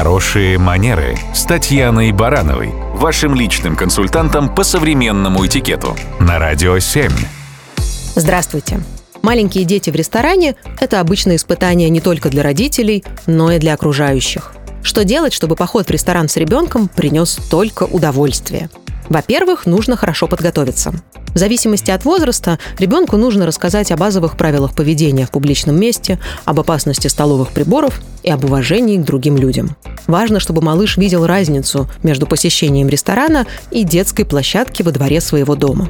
Хорошие манеры с Татьяной Барановой, вашим личным консультантом по современному этикету на Радио 7. Здравствуйте. Маленькие дети в ресторане – это обычное испытание не только для родителей, но и для окружающих. Что делать, чтобы поход в ресторан с ребенком принес только удовольствие? Во-первых, нужно хорошо подготовиться. В зависимости от возраста ребенку нужно рассказать о базовых правилах поведения в публичном месте, об опасности столовых приборов и об уважении к другим людям. Важно, чтобы малыш видел разницу между посещением ресторана и детской площадки во дворе своего дома.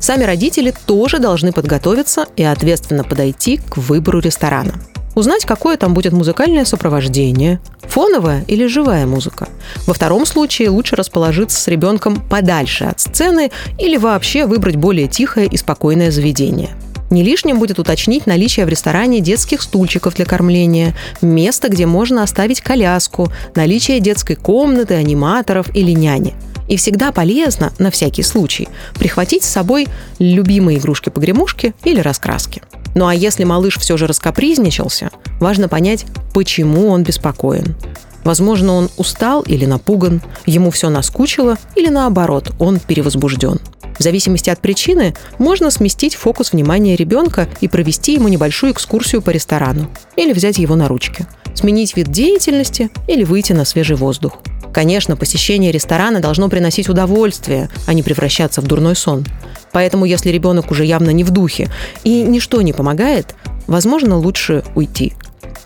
Сами родители тоже должны подготовиться и ответственно подойти к выбору ресторана. Узнать, какое там будет музыкальное сопровождение, фоновая или живая музыка. Во втором случае лучше расположиться с ребенком подальше от сцены или вообще выбрать более тихое и спокойное заведение. Не лишним будет уточнить наличие в ресторане детских стульчиков для кормления, место, где можно оставить коляску, наличие детской комнаты, аниматоров или няни – и всегда полезно, на всякий случай, прихватить с собой любимые игрушки-погремушки или раскраски. Ну а если малыш все же раскапризничался, важно понять, почему он беспокоен. Возможно, он устал или напуган, ему все наскучило или наоборот, он перевозбужден. В зависимости от причины можно сместить фокус внимания ребенка и провести ему небольшую экскурсию по ресторану или взять его на ручки, сменить вид деятельности или выйти на свежий воздух. Конечно, посещение ресторана должно приносить удовольствие, а не превращаться в дурной сон. Поэтому, если ребенок уже явно не в духе и ничто не помогает, возможно, лучше уйти.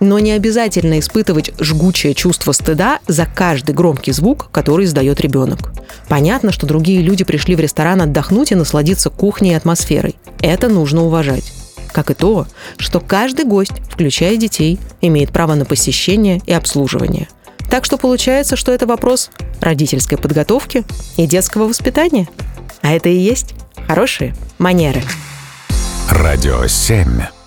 Но не обязательно испытывать жгучее чувство стыда за каждый громкий звук, который издает ребенок. Понятно, что другие люди пришли в ресторан отдохнуть и насладиться кухней и атмосферой. Это нужно уважать как и то, что каждый гость, включая детей, имеет право на посещение и обслуживание – так что получается, что это вопрос родительской подготовки и детского воспитания. А это и есть хорошие манеры. Радио 7.